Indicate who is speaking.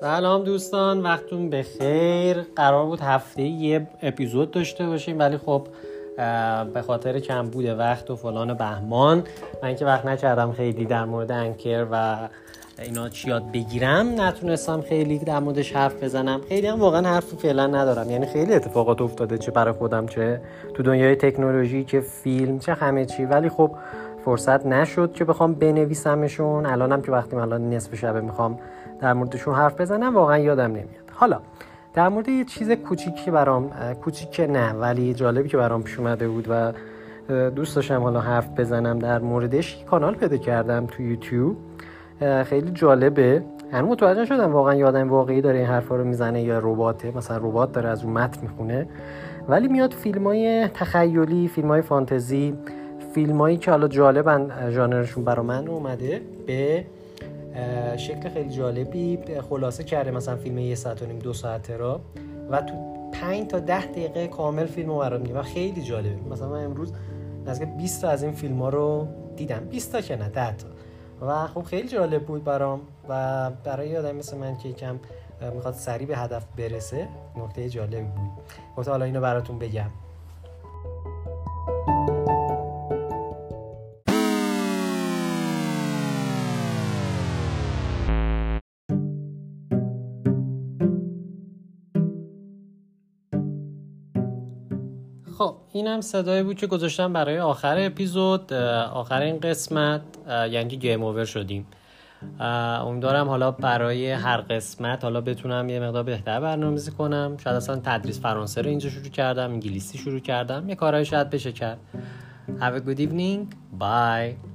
Speaker 1: سلام دوستان وقتون بخیر. قرار بود هفته یه اپیزود داشته باشیم ولی خب به خاطر کم بوده وقت و فلان بهمان. من که وقت نکردم خیلی در مورد انکر و اینا چی یاد بگیرم نتونستم خیلی در موردش حرف بزنم. خیلی هم واقعا حرفی فعلا ندارم. یعنی خیلی اتفاقات افتاده چه برای خودم چه تو دنیای تکنولوژی چه فیلم چه همه چی. ولی خب فرصت نشد که بخوام بنویسمشون. الانم که وقتی الان نصف شبه می‌خوام در موردشون حرف بزنم واقعا یادم نمیاد. حالا در مورد یه چیز کوچیکی برام کوچیک نه ولی جالبی که برام پیش اومده بود و دوست داشتم حالا حرف بزنم در موردش کانال پیدا کردم تو یوتیوب. خیلی جالبه. هنوز متوجه شدم واقعا یادم واقعی داره این حرفا رو می‌زنه یا رباته. مثلا ربات داره از اون متن می‌خونه. ولی میاد فیلم های تخیلی فیلم های فانتزی. فیلم هایی که حالا جالبن ژانرشون برا من اومده به شکل خیلی جالبی خلاصه کرده مثلا فیلم یه ساعت و نیم دو ساعته را. و تو پنج تا ده دقیقه کامل فیلم رو برام و خیلی جالبه. مثلا من امروز نزدیک 20 تا از این فیلم ها رو دیدم. 20 تا که نه 10 تا. و خب خیلی جالب بود برام. و برای آدم مثل من که کم می‌خواد سریع به هدف برسه نکته جالبی بود. گفت حالا اینو براتون بگم. خب اینم صدایی بود که گذاشتم برای آخر اپیزود. آخر این قسمت یعنی گیم اوور شدیم. امیدوارم حالا برای هر قسمت حالا بتونم یه مقدار بهتر برنامه‌ریزی کنم. شاید اصلا تدریس فرانسه رو اینجا شروع کردم انگلیسی شروع کردم. یه کارهای شاید بشه کرد. Have a good evening. Bye.